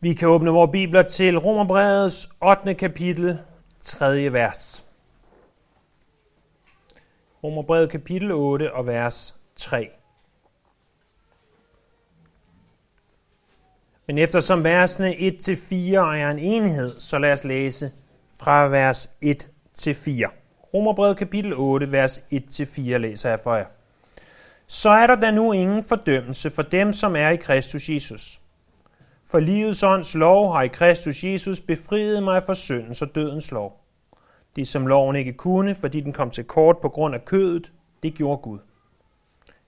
Vi kan åbne vores bibler til Romerbrevets 8. kapitel, 3. vers. Romerbrevet kapitel 8 og vers 3. Men eftersom versene 1-4 er en enhed, så lad os læse fra vers 1 til 4. Romerbrevet kapitel 8, vers 1-4 læser jeg for jer. Så er der da nu ingen fordømmelse for dem, som er i Kristus Jesus. For livets ånds lov har i Kristus Jesus befriet mig fra syndens og dødens lov. Det, som loven ikke kunne, fordi den kom til kort på grund af kødet, det gjorde Gud.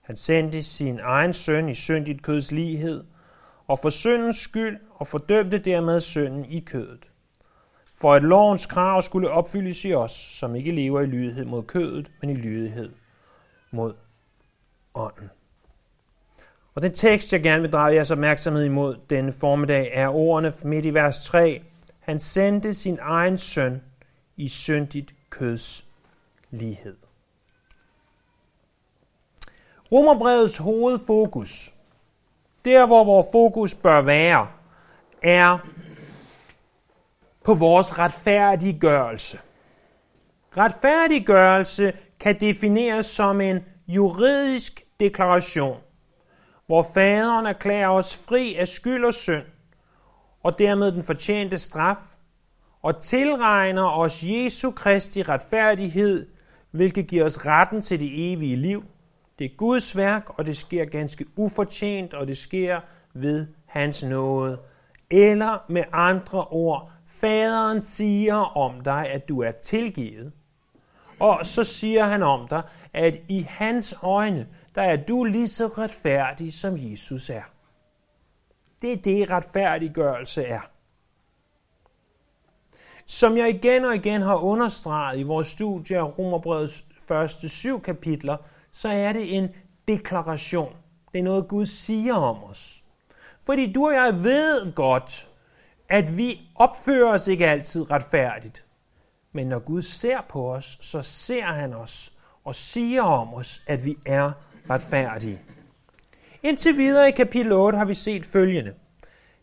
Han sendte sin egen søn i syndigt køds lighed, og for syndens skyld, og fordømte dermed synden i kødet. For at lovens krav skulle opfyldes i os, som ikke lever i lydighed mod kødet, men i lydighed mod ånden. Og den tekst, jeg gerne vil drage jeres opmærksomhed imod denne formiddag, er ordene midt i vers 3. Han sendte sin egen søn i syndigt køds lighed. Romerbrevets hovedfokus, der hvor vores fokus bør være, er på vores retfærdiggørelse. Retfærdiggørelse kan defineres som en juridisk deklaration, hvor faderen erklærer os fri af skyld og synd, og dermed den fortjente straf, og tilregner os Jesu Kristi retfærdighed, hvilket giver os retten til det evige liv. Det er Guds værk, og det sker ganske ufortjent, og det sker ved hans nåde. Eller med andre ord, faderen siger om dig, at du er tilgivet. Og så siger han om dig, at i hans øjne, der er du lige så retfærdig, som Jesus er. Det er det, retfærdiggørelse er. Som jeg igen og igen har understreget i vores studie af Romerbrevets første syv kapitler, så er det en deklaration. Det er noget, Gud siger om os. Fordi du og jeg ved godt, at vi opfører os ikke altid retfærdigt. Men når Gud ser på os, så ser han os og siger om os, at vi er retfærdige. Indtil videre i kapitel 8 har vi set følgende.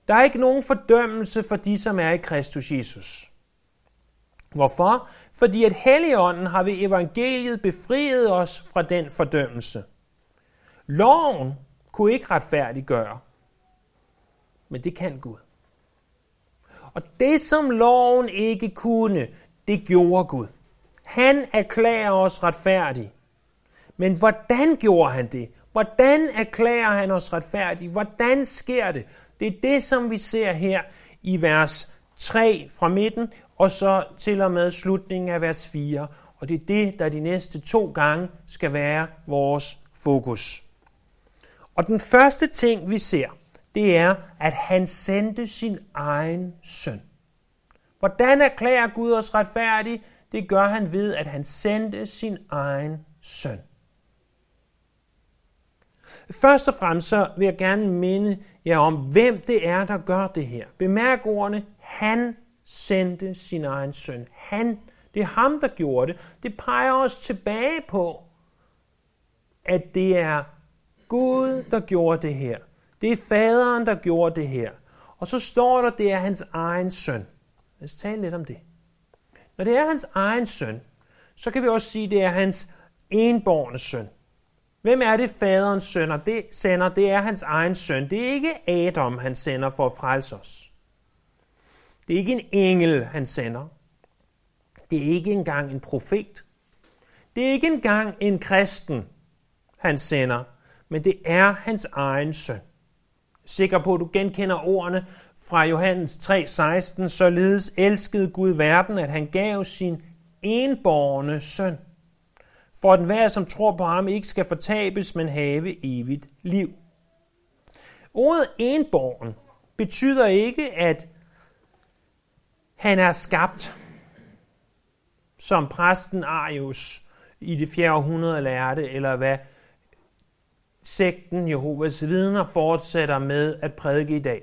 Der er ikke nogen fordømmelse for de, som er i Kristus Jesus. Hvorfor? Fordi at Helligånden har ved evangeliet befriet os fra den fordømmelse. Loven kunne ikke retfærdiggøre, men det kan Gud. Og det, som loven ikke kunne, det gjorde Gud. Han erklærer os retfærdige. Men hvordan gjorde han det? Hvordan erklærer han os retfærdige? Hvordan sker det? Det er det, som vi ser her i vers 3 fra midten, og så til og med slutningen af vers 4. Og det er det, der de næste to gange skal være vores fokus. Og den første ting, vi ser, det er, at han sendte sin egen søn. Hvordan erklærer Gud os retfærdige? Det gør han ved, at han sendte sin egen søn. Først og fremmest så vil jeg gerne minde jer om, hvem det er, der gør det her. Bemærk ordene, han sendte sin egen søn. Han, det er ham, der gjorde det. Det peger os tilbage på, at det er Gud, der gjorde det her. Det er faderen, der gjorde det her. Og så står der, det er hans egen søn. Lad os tale lidt om det. Når det er hans egen søn, så kan vi også sige, det er hans enborne søn. Hvem er det, faderens søn det sender? Det er hans egen søn. Det er ikke Adam, han sender for at frelse os. Det er ikke en engel, han sender. Det er ikke engang en profet. Det er ikke engang en kristen, han sender, men det er hans egen søn. Sikker på, at du genkender ordene fra Johannes 3:16, således elskede Gud verden, at han gav sin enborne søn, for at enhver, som tror på ham, ikke skal fortabes, men have evigt liv. Ordet enborn betyder ikke, at han er skabt, som præsten Arius i det 4. århundrede lærte, eller hvad sekten Jehovas vidner fortsætter med at prædike i dag.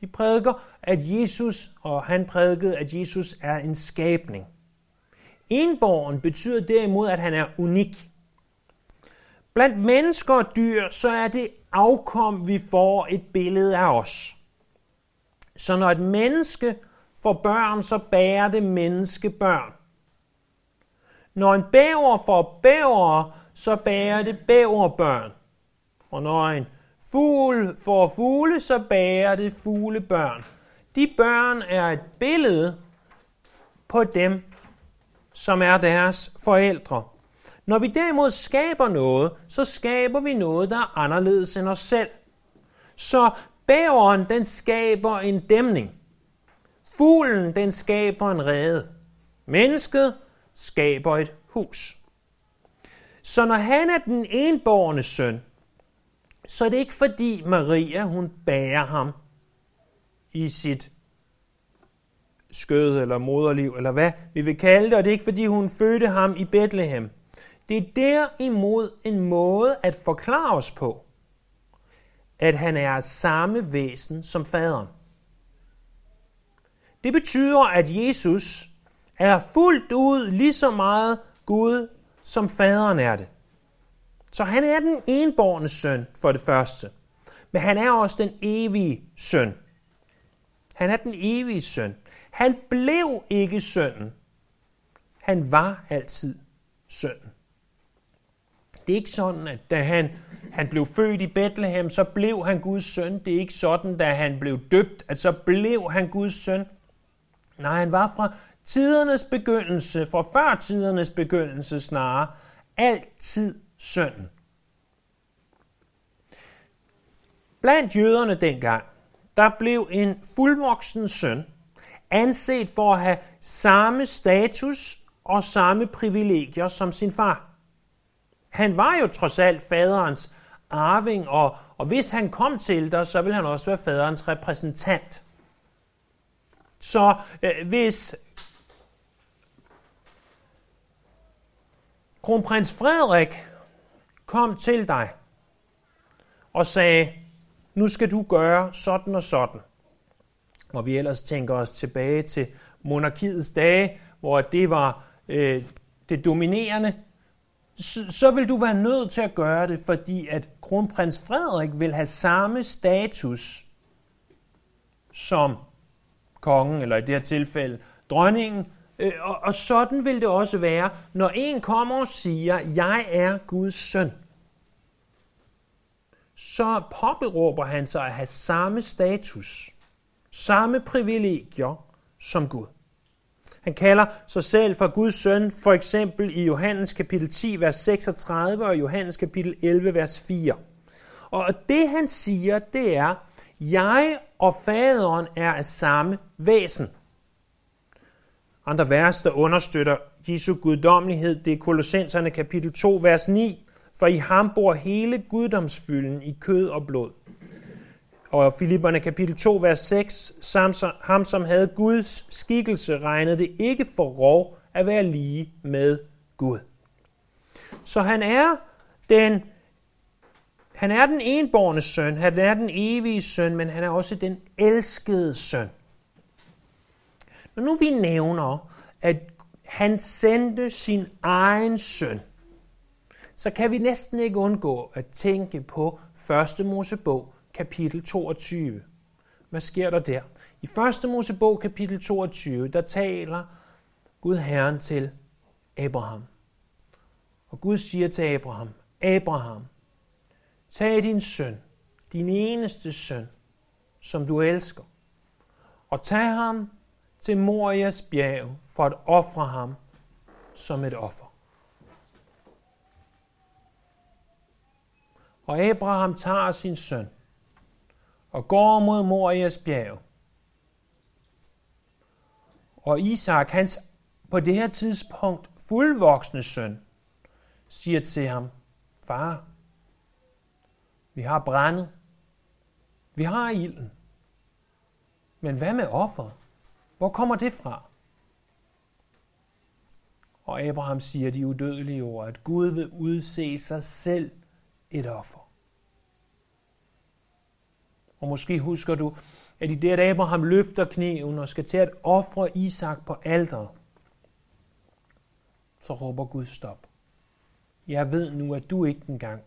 De prædiker, at Jesus, og han prædikede, at Jesus er en skabning. Enborgen betyder derimod, at han er unik. Blandt mennesker og dyr, så er det afkom, vi får et billede af os. Så når et menneske får børn, så bærer det menneske børn. Når en bæver får bæver, så bærer det bæverbørn. Og når en fugl får fugle, så bærer det fuglebørn. De børn er et billede på dem, som er deres forældre. Når vi derimod skaber noget, så skaber vi noget, der er anderledes end os selv. Så bæveren, den skaber en dæmning. Fuglen, den skaber en rede. Mennesket skaber et hus. Så når han er den enborgne søn, så er det ikke fordi Maria, hun bærer ham i sit skød eller moderliv, eller hvad vi vil kalde det, og det er ikke fordi hun fødte ham i Bethlehem. Det er derimod en måde at forklare os på, at han er samme væsen som faderen. Det betyder, at Jesus er fuldt ud lige så meget Gud, som faderen er det. Så han er den enborne søn for det første. Men han er også den evige søn. Han er den evige søn. Han blev ikke sønnen. Han var altid sønnen. Det er ikke sådan, at da han, han blev født i Bethlehem, så blev han Guds søn. Det er ikke sådan, da han blev døbt, at så blev han Guds søn. Nej, han var fra tidernes begyndelse, fra før tidernes begyndelse snarere, altid sønnen. Blandt jøderne dengang, der blev en fuldvoksen søn anset for at have samme status og samme privilegier som sin far. Han var jo trods alt faderens arving, og, og hvis han kom til dig, så ville han også være faderens repræsentant. Så øh, hvis kronprins Frederik kom til dig og sagde, nu skal du gøre sådan og sådan, og vi ellers tænker os tilbage til monarkiets dage, hvor det var øh, det dominerende, så, så vil du være nødt til at gøre det, fordi at kronprins Frederik vil have samme status som kongen, eller i det her tilfælde dronningen. Øh, og, og sådan vil det også være, når en kommer og siger, jeg er Guds søn. Så påberåber han sig at have samme status samme privilegier som Gud. Han kalder sig selv for Guds søn, for eksempel i Johannes kapitel 10, vers 36 og Johannes kapitel 11, vers 4. Og det han siger, det er, jeg og faderen er af samme væsen. Andre vers, der understøtter Jesu guddommelighed, det er Kolossenserne kapitel 2, vers 9. For i ham bor hele guddomsfylden i kød og blod og Filipperne kapitel 2, vers 6, ham som havde Guds skikkelse, regnede det ikke for rov at være lige med Gud. Så han er den, han er den enborne søn, han er den evige søn, men han er også den elskede søn. Når nu vi nævner, at han sendte sin egen søn, så kan vi næsten ikke undgå at tænke på første Mosebog, kapitel 22. Hvad sker der der? I 1. Mosebog kapitel 22, der taler Gud Herren til Abraham. Og Gud siger til Abraham, Abraham, tag din søn, din eneste søn, som du elsker, og tag ham til Morias bjerg for at ofre ham som et offer. Og Abraham tager sin søn og går mod Morias bjerg. Og Isak, hans på det her tidspunkt fuldvoksne søn, siger til ham, far, vi har brændet, vi har ilden, men hvad med offer? Hvor kommer det fra? Og Abraham siger de udødelige ord, at Gud vil udse sig selv et offer. Og måske husker du, at i det, at Abraham løfter kniven og skal til at ofre Isak på alteret, så råber Gud stop. Jeg ved nu, at du ikke engang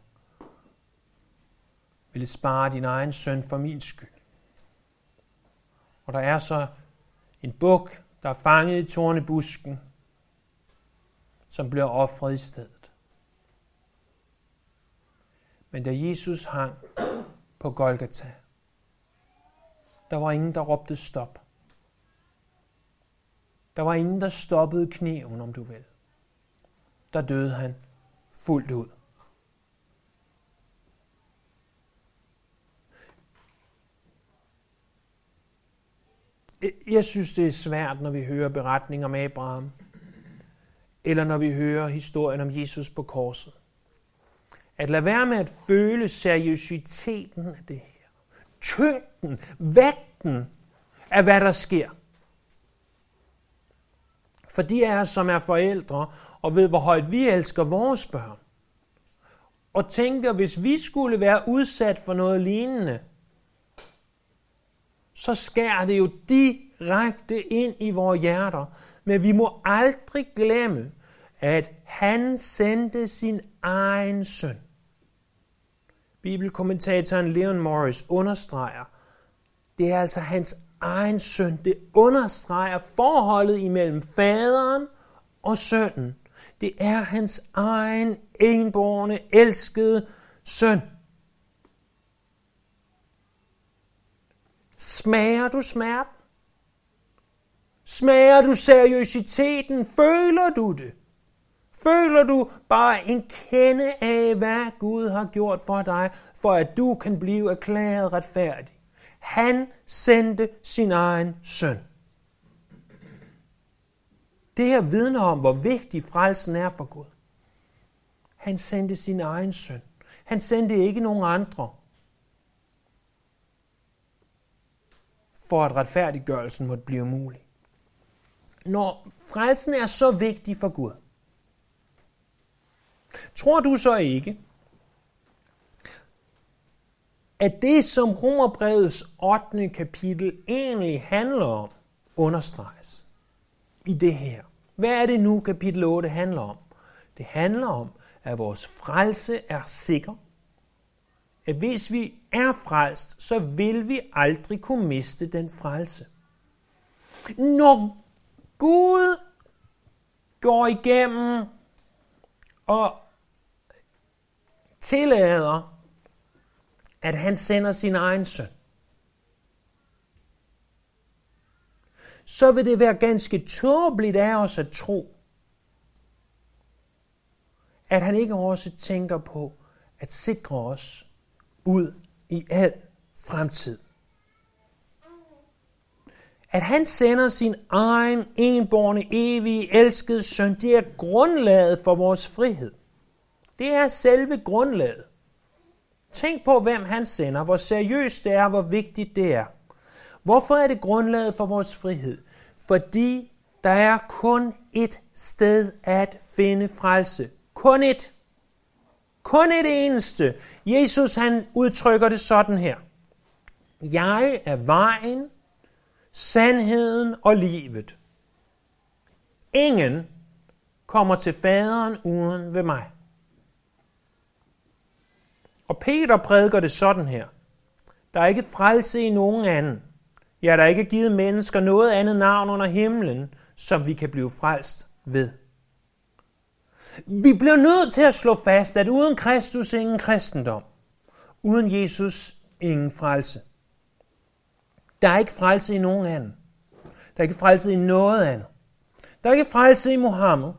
ville spare din egen søn for min skyld. Og der er så en buk, der er fanget i tornebusken, som bliver offret i stedet. Men da Jesus hang på Golgata, der var ingen, der råbte stop. Der var ingen, der stoppede kniven, om du vil. Der døde han fuldt ud. Jeg synes, det er svært, når vi hører beretninger om Abraham, eller når vi hører historien om Jesus på korset. At lade være med at føle seriøsiteten af det her. Tyngden, vægten af, hvad der sker. For de af os, som er forældre og ved, hvor højt vi elsker vores børn, og tænker, hvis vi skulle være udsat for noget lignende, så skærer det jo direkte ind i vores hjerter. Men vi må aldrig glemme, at han sendte sin egen søn. Bibelkommentatoren Leon Morris understreger, det er altså hans egen søn. Det understreger forholdet imellem faderen og sønnen. Det er hans egen enborne, elskede søn. Smager du smerten? Smager du seriøsiteten? Føler du det? Føler du bare en kende af, hvad Gud har gjort for dig, for at du kan blive erklæret retfærdig? Han sendte sin egen søn. Det her vidner om, hvor vigtig frelsen er for Gud. Han sendte sin egen søn. Han sendte ikke nogen andre. For at retfærdiggørelsen måtte blive mulig. Når frelsen er så vigtig for Gud, tror du så ikke, at det, som Romerbrevets 8. kapitel egentlig handler om, understreges i det her. Hvad er det nu, kapitel 8 handler om? Det handler om, at vores frelse er sikker. At hvis vi er frelst, så vil vi aldrig kunne miste den frelse. Når Gud går igennem og tillader at han sender sin egen søn, så vil det være ganske tåbeligt af os at tro, at han ikke også tænker på at sikre os ud i al fremtid. At han sender sin egen enborne, evige, elskede søn, det er grundlaget for vores frihed. Det er selve grundlaget. Tænk på, hvem han sender, hvor seriøst det er, hvor vigtigt det er. Hvorfor er det grundlaget for vores frihed? Fordi der er kun et sted at finde frelse. Kun et. Kun et eneste. Jesus han udtrykker det sådan her. Jeg er vejen, sandheden og livet. Ingen kommer til faderen uden ved mig. Og Peter prædiker det sådan her. Der er ikke frelse i nogen anden. Ja, der er ikke givet mennesker noget andet navn under himlen, som vi kan blive frelst ved. Vi bliver nødt til at slå fast, at uden Kristus ingen kristendom. Uden Jesus ingen frelse. Der er ikke frelse i nogen anden. Der er ikke frelse i noget andet. Der er ikke frelse i Mohammed.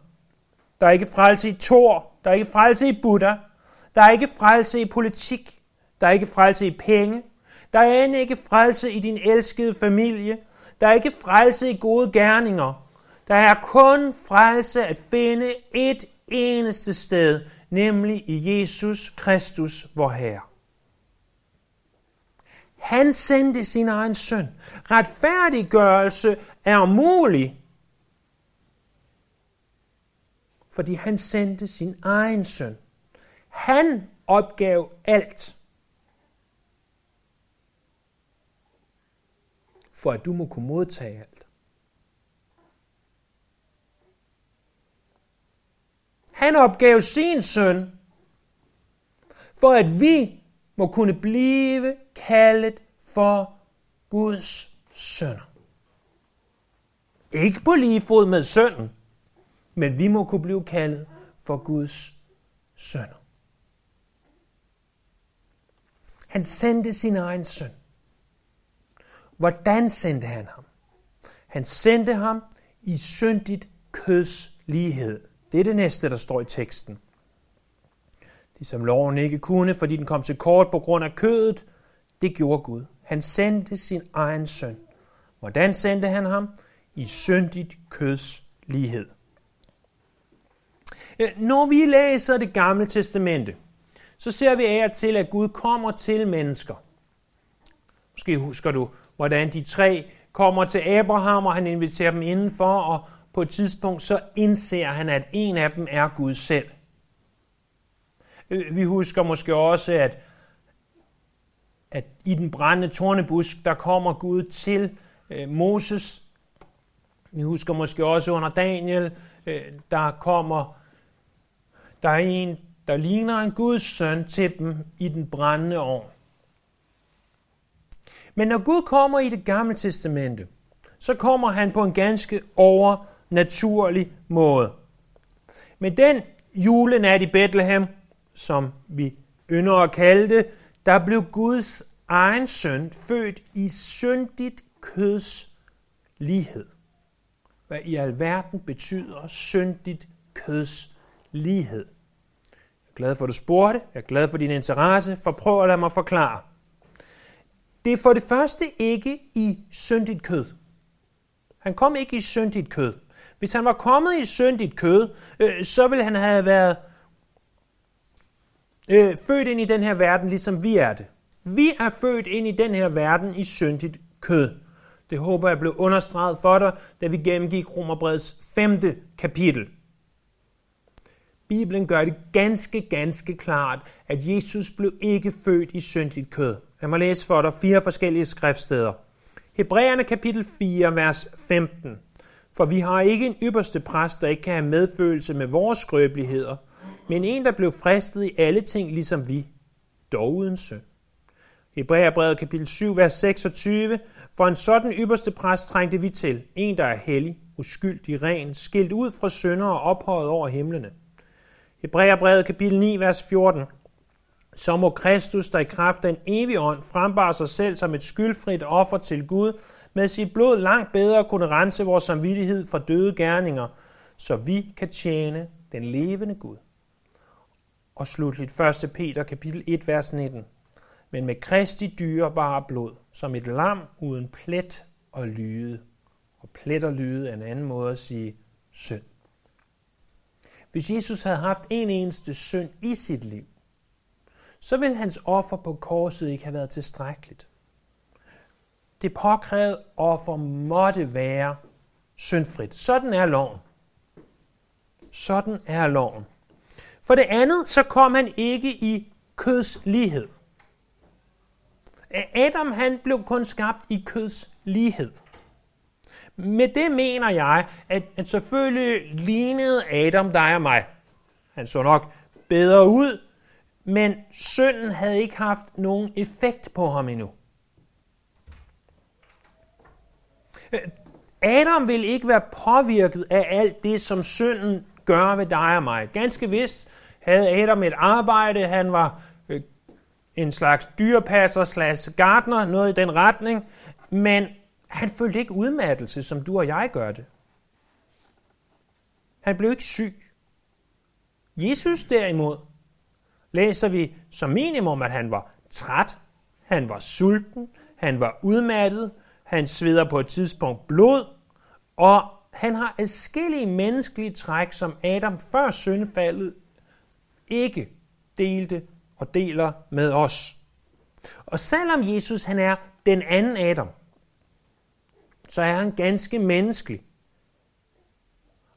Der er ikke frelse i Thor. Der er ikke frelse i Buddha. Der er ikke frelse i politik. Der er ikke frelse i penge. Der er end ikke frelse i din elskede familie. Der er ikke frelse i gode gerninger. Der er kun frelse at finde et eneste sted, nemlig i Jesus Kristus, vor Herre. Han sendte sin egen søn. Retfærdiggørelse er mulig, fordi han sendte sin egen søn. Han opgav alt. For at du må kunne modtage alt. Han opgav sin søn, for at vi må kunne blive kaldet for Guds sønner. Ikke på lige fod med sønnen, men vi må kunne blive kaldet for Guds sønner. Han sendte sin egen søn. Hvordan sendte han ham? Han sendte ham i syndigt køds lighed. Det er det næste, der står i teksten. Det som loven ikke kunne, fordi den kom til kort på grund af kødet, det gjorde Gud. Han sendte sin egen søn. Hvordan sendte han ham? I syndigt køds lighed. Øh, når vi læser det gamle testamente, så ser vi af til, at Gud kommer til mennesker. Måske husker du, hvordan de tre kommer til Abraham, og han inviterer dem indenfor, og på et tidspunkt så indser han, at en af dem er Gud selv. Øh, vi husker måske også, at, at i den brændende tornebusk, der kommer Gud til øh, Moses. Vi husker måske også under Daniel, øh, der kommer, der er en, der ligner en Guds søn til dem i den brændende ovn. Men når Gud kommer i det gamle testamente, så kommer han på en ganske overnaturlig måde. Med den julenat i Bethlehem, som vi ynder at kalde det, der blev Guds egen søn født i syndigt køds lighed. Hvad i alverden betyder syndigt køds lighed? Glad for, at du spurgte. Jeg er glad for din interesse. For prøv at lade mig forklare. Det er for det første ikke i syndigt kød. Han kom ikke i syndigt kød. Hvis han var kommet i syndigt kød, øh, så ville han have været øh, født ind i den her verden, ligesom vi er det. Vi er født ind i den her verden i syndigt kød. Det håber jeg blev understreget for dig, da vi gennemgik Romerbreds 5. kapitel. Bibelen gør det ganske, ganske klart, at Jesus blev ikke født i syndigt kød. Lad mig læse for dig fire forskellige skriftsteder. Hebræerne kapitel 4, vers 15. For vi har ikke en ypperste præst, der ikke kan have medfølelse med vores skrøbeligheder, men en, der blev fristet i alle ting, ligesom vi, dog uden synd. Hebræerbrevet kapitel 7, vers 26. For en sådan ypperste præst trængte vi til, en, der er hellig, uskyldig, ren, skilt ud fra synder og ophøjet over himlene. Hebræerbrevet kapitel 9, vers 14 så må Kristus, der i kraft af en evig ånd frembare sig selv som et skyldfrit offer til Gud, med sit blod langt bedre kunne rense vores samvittighed fra døde gerninger, så vi kan tjene den levende Gud. Og slutligt 1. Peter kapitel 1, vers 19. Men med Kristi dyrebare blod, som et lam uden plet og lyde. Og plet og lyde er en anden måde at sige synd. Hvis Jesus havde haft en eneste synd i sit liv, så vil hans offer på korset ikke have været tilstrækkeligt. Det påkrævede offer måtte være syndfrit. Sådan er loven. Sådan er loven. For det andet, så kom han ikke i køds lighed. Adam han blev kun skabt i køds lighed. Med det mener jeg, at, at selvfølgelig lignede Adam dig og mig. Han så nok bedre ud, men synden havde ikke haft nogen effekt på ham endnu. Adam vil ikke være påvirket af alt det, som synden gør ved dig og mig. Ganske vist havde Adam et arbejde, han var øh, en slags dyrepasser slags gardner, noget i den retning, men han følte ikke udmattelse, som du og jeg gør det. Han blev ikke syg. Jesus derimod, læser vi som minimum, at han var træt, han var sulten, han var udmattet, han sveder på et tidspunkt blod, og han har adskillige menneskelige træk, som Adam før syndfaldet ikke delte og deler med os. Og selvom Jesus han er den anden Adam, så er han ganske menneskelig.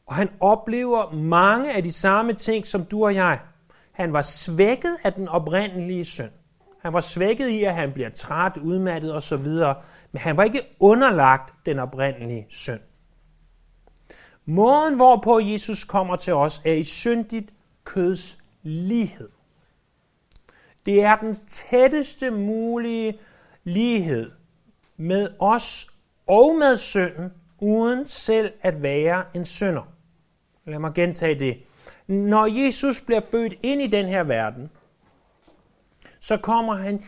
Og han oplever mange af de samme ting, som du og jeg. Han var svækket af den oprindelige synd. Han var svækket i, at han bliver træt, udmattet osv., men han var ikke underlagt den oprindelige synd. Måden, hvorpå Jesus kommer til os, er i syndigt køds lighed. Det er den tætteste mulige lighed med os og med synden, uden selv at være en synder. Lad mig gentage det. Når Jesus bliver født ind i den her verden, så kommer han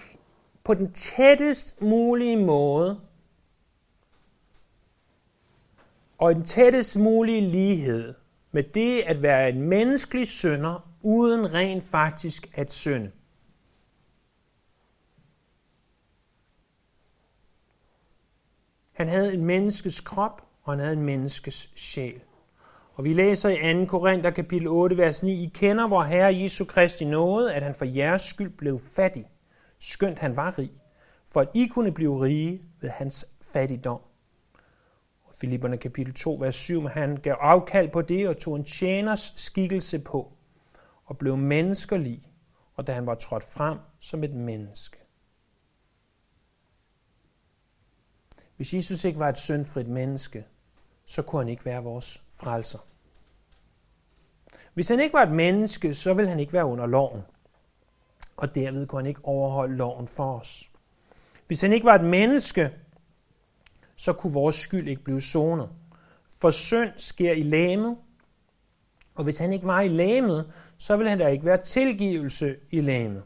på den tættest mulige måde og en tættest mulige lighed med det at være en menneskelig synder, uden rent faktisk at synde. Han havde en menneskes krop, og han havde en menneskes sjæl. Og vi læser i 2. Korinther kapitel 8, vers 9, I kender vor Herre Jesu Kristi nåde, at han for jeres skyld blev fattig, skønt han var rig, for at I kunne blive rige ved hans fattigdom. Og Filipperne kapitel 2, vers 7, han gav afkald på det og tog en tjeners skikkelse på, og blev menneskerlig, og da han var trådt frem som et menneske. Hvis Jesus ikke var et syndfrit menneske, så kunne han ikke være vores frelser. Hvis han ikke var et menneske, så ville han ikke være under loven. Og derved kunne han ikke overholde loven for os. Hvis han ikke var et menneske, så kunne vores skyld ikke blive sonet. For synd sker i læmet, og hvis han ikke var i læmet, så ville han der ikke være tilgivelse i læmet.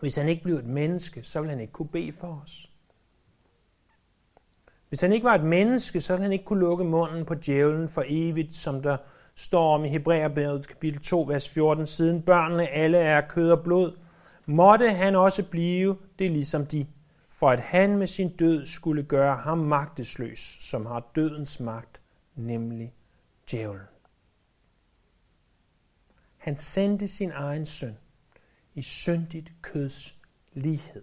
Hvis han ikke blev et menneske, så ville han ikke kunne bede for os. Hvis han ikke var et menneske, så ville han ikke kunne lukke munden på djævlen for evigt, som der står om i Hebræerbrevet kapitel 2, vers 14, siden børnene alle er kød og blod, måtte han også blive det ligesom de, for at han med sin død skulle gøre ham magtesløs, som har dødens magt, nemlig djævlen. Han sendte sin egen søn i syndigt køds lighed.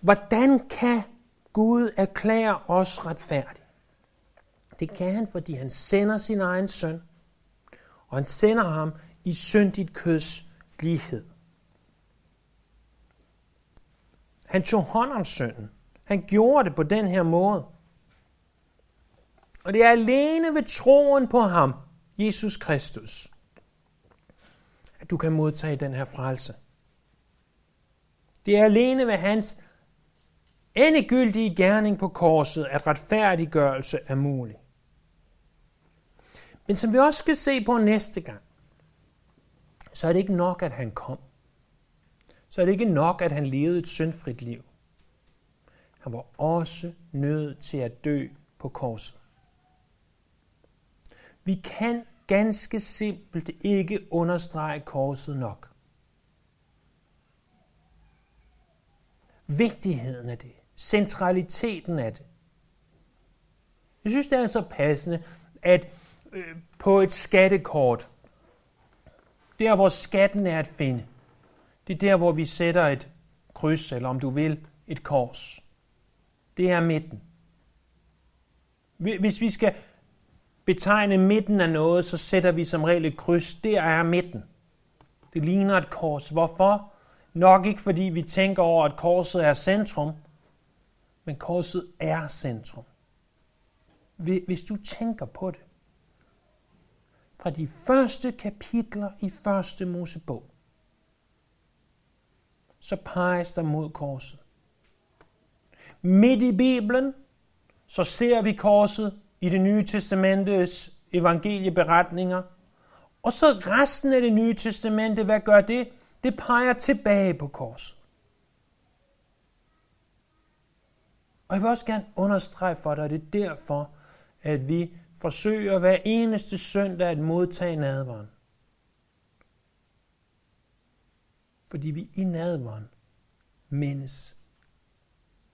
Hvordan kan Gud erklære os retfærdige? Det kan han, fordi han sender sin egen søn, og han sender ham i syndigt køds lighed. Han tog hånd om synden. Han gjorde det på den her måde. Og det er alene ved troen på ham, Jesus Kristus, at du kan modtage den her frelse. Det er alene ved hans endegyldige gerning på korset, at retfærdiggørelse er mulig. Men som vi også skal se på næste gang, så er det ikke nok, at han kom. Så er det ikke nok, at han levede et syndfrit liv. Han var også nødt til at dø på korset. Vi kan ganske simpelt ikke understrege korset nok. Vigtigheden af det, centraliteten af det. Jeg synes, det er så passende, at øh, på et skattekort, der hvor skatten er at finde, det er der, hvor vi sætter et kryds, eller om du vil, et kors. Det er midten. Hvis vi skal betegne midten af noget, så sætter vi som regel et kryds. Der er midten. Det ligner et kors. Hvorfor? Nok ikke fordi vi tænker over, at korset er centrum, men korset er centrum. Hvis du tænker på det. Fra de første kapitler i første Mosebog, så peges der mod korset. Midt i Bibelen, så ser vi korset i det nye testamentets evangelieberetninger. Og så resten af det nye testamente, hvad gør det? Det peger tilbage på korset. Og jeg vil også gerne understrege for dig, at det er derfor, at vi forsøger hver eneste søndag at modtage nadveren. Fordi vi i nadveren mindes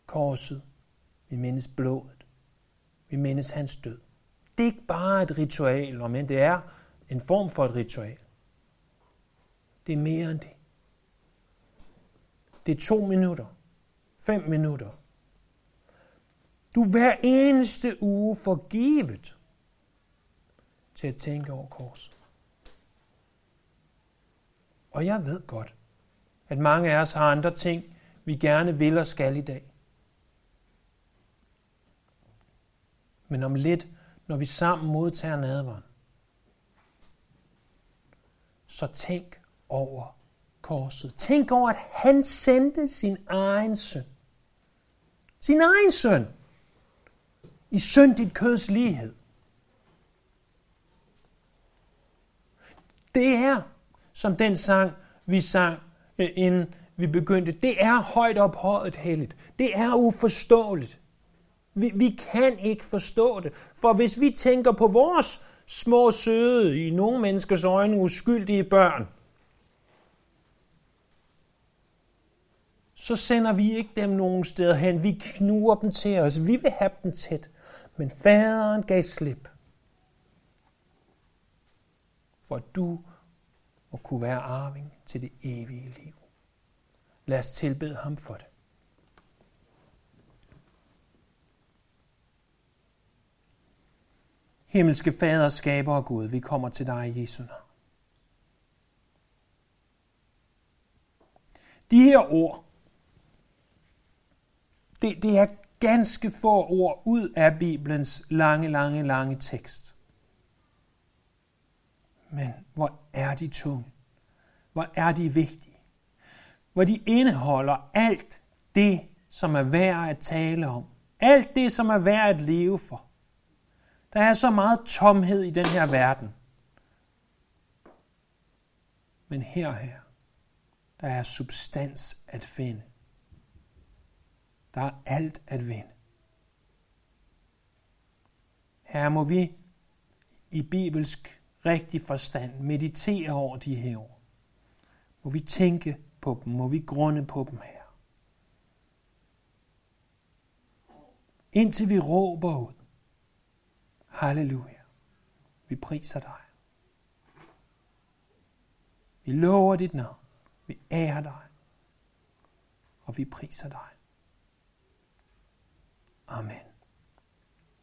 korset, vi mindes blodet, vi mindes hans død. Det er ikke bare et ritual, men det er en form for et ritual. Det er mere end det. Det er to minutter, fem minutter. Du hver eneste uge forgivet til at tænke over korset. Og jeg ved godt, at mange af os har andre ting, vi gerne vil og skal i dag. Men om lidt, når vi sammen modtager nadveren, så tænk over korset. Tænk over, at han sendte sin egen søn Sin egen søn. I syndigt køds lighed. Det er, som den sang, vi sang, øh, inden vi begyndte, det er højt ophøjet helligt. Det er uforståeligt. Vi, vi kan ikke forstå det. For hvis vi tænker på vores små, søde, i nogle menneskers øjne uskyldige børn, så sender vi ikke dem nogen steder hen. Vi knuger dem til os. Vi vil have dem tæt. Men faderen gav slip. For du må kunne være arving til det evige liv. Lad os tilbede ham for det. Himmelske Fader, skaber og Gud, vi kommer til dig i Jesu navn. De her ord, det, det er ganske få ord ud af Bibelens lange, lange, lange tekst. Men hvor er de tunge? Hvor er de vigtige? Hvor de indeholder alt det, som er værd at tale om. Alt det, som er værd at leve for. Der er så meget tomhed i den her verden. Men her her, der er substans at finde. Der er alt at vinde. Her må vi i bibelsk rigtig forstand meditere over de her ord. Må vi tænke på dem, må vi grunde på dem her. Indtil vi råber ud. Halleluja. Vi priser dig. Vi lover dit navn. Vi ærer dig. Og vi priser dig. Amen.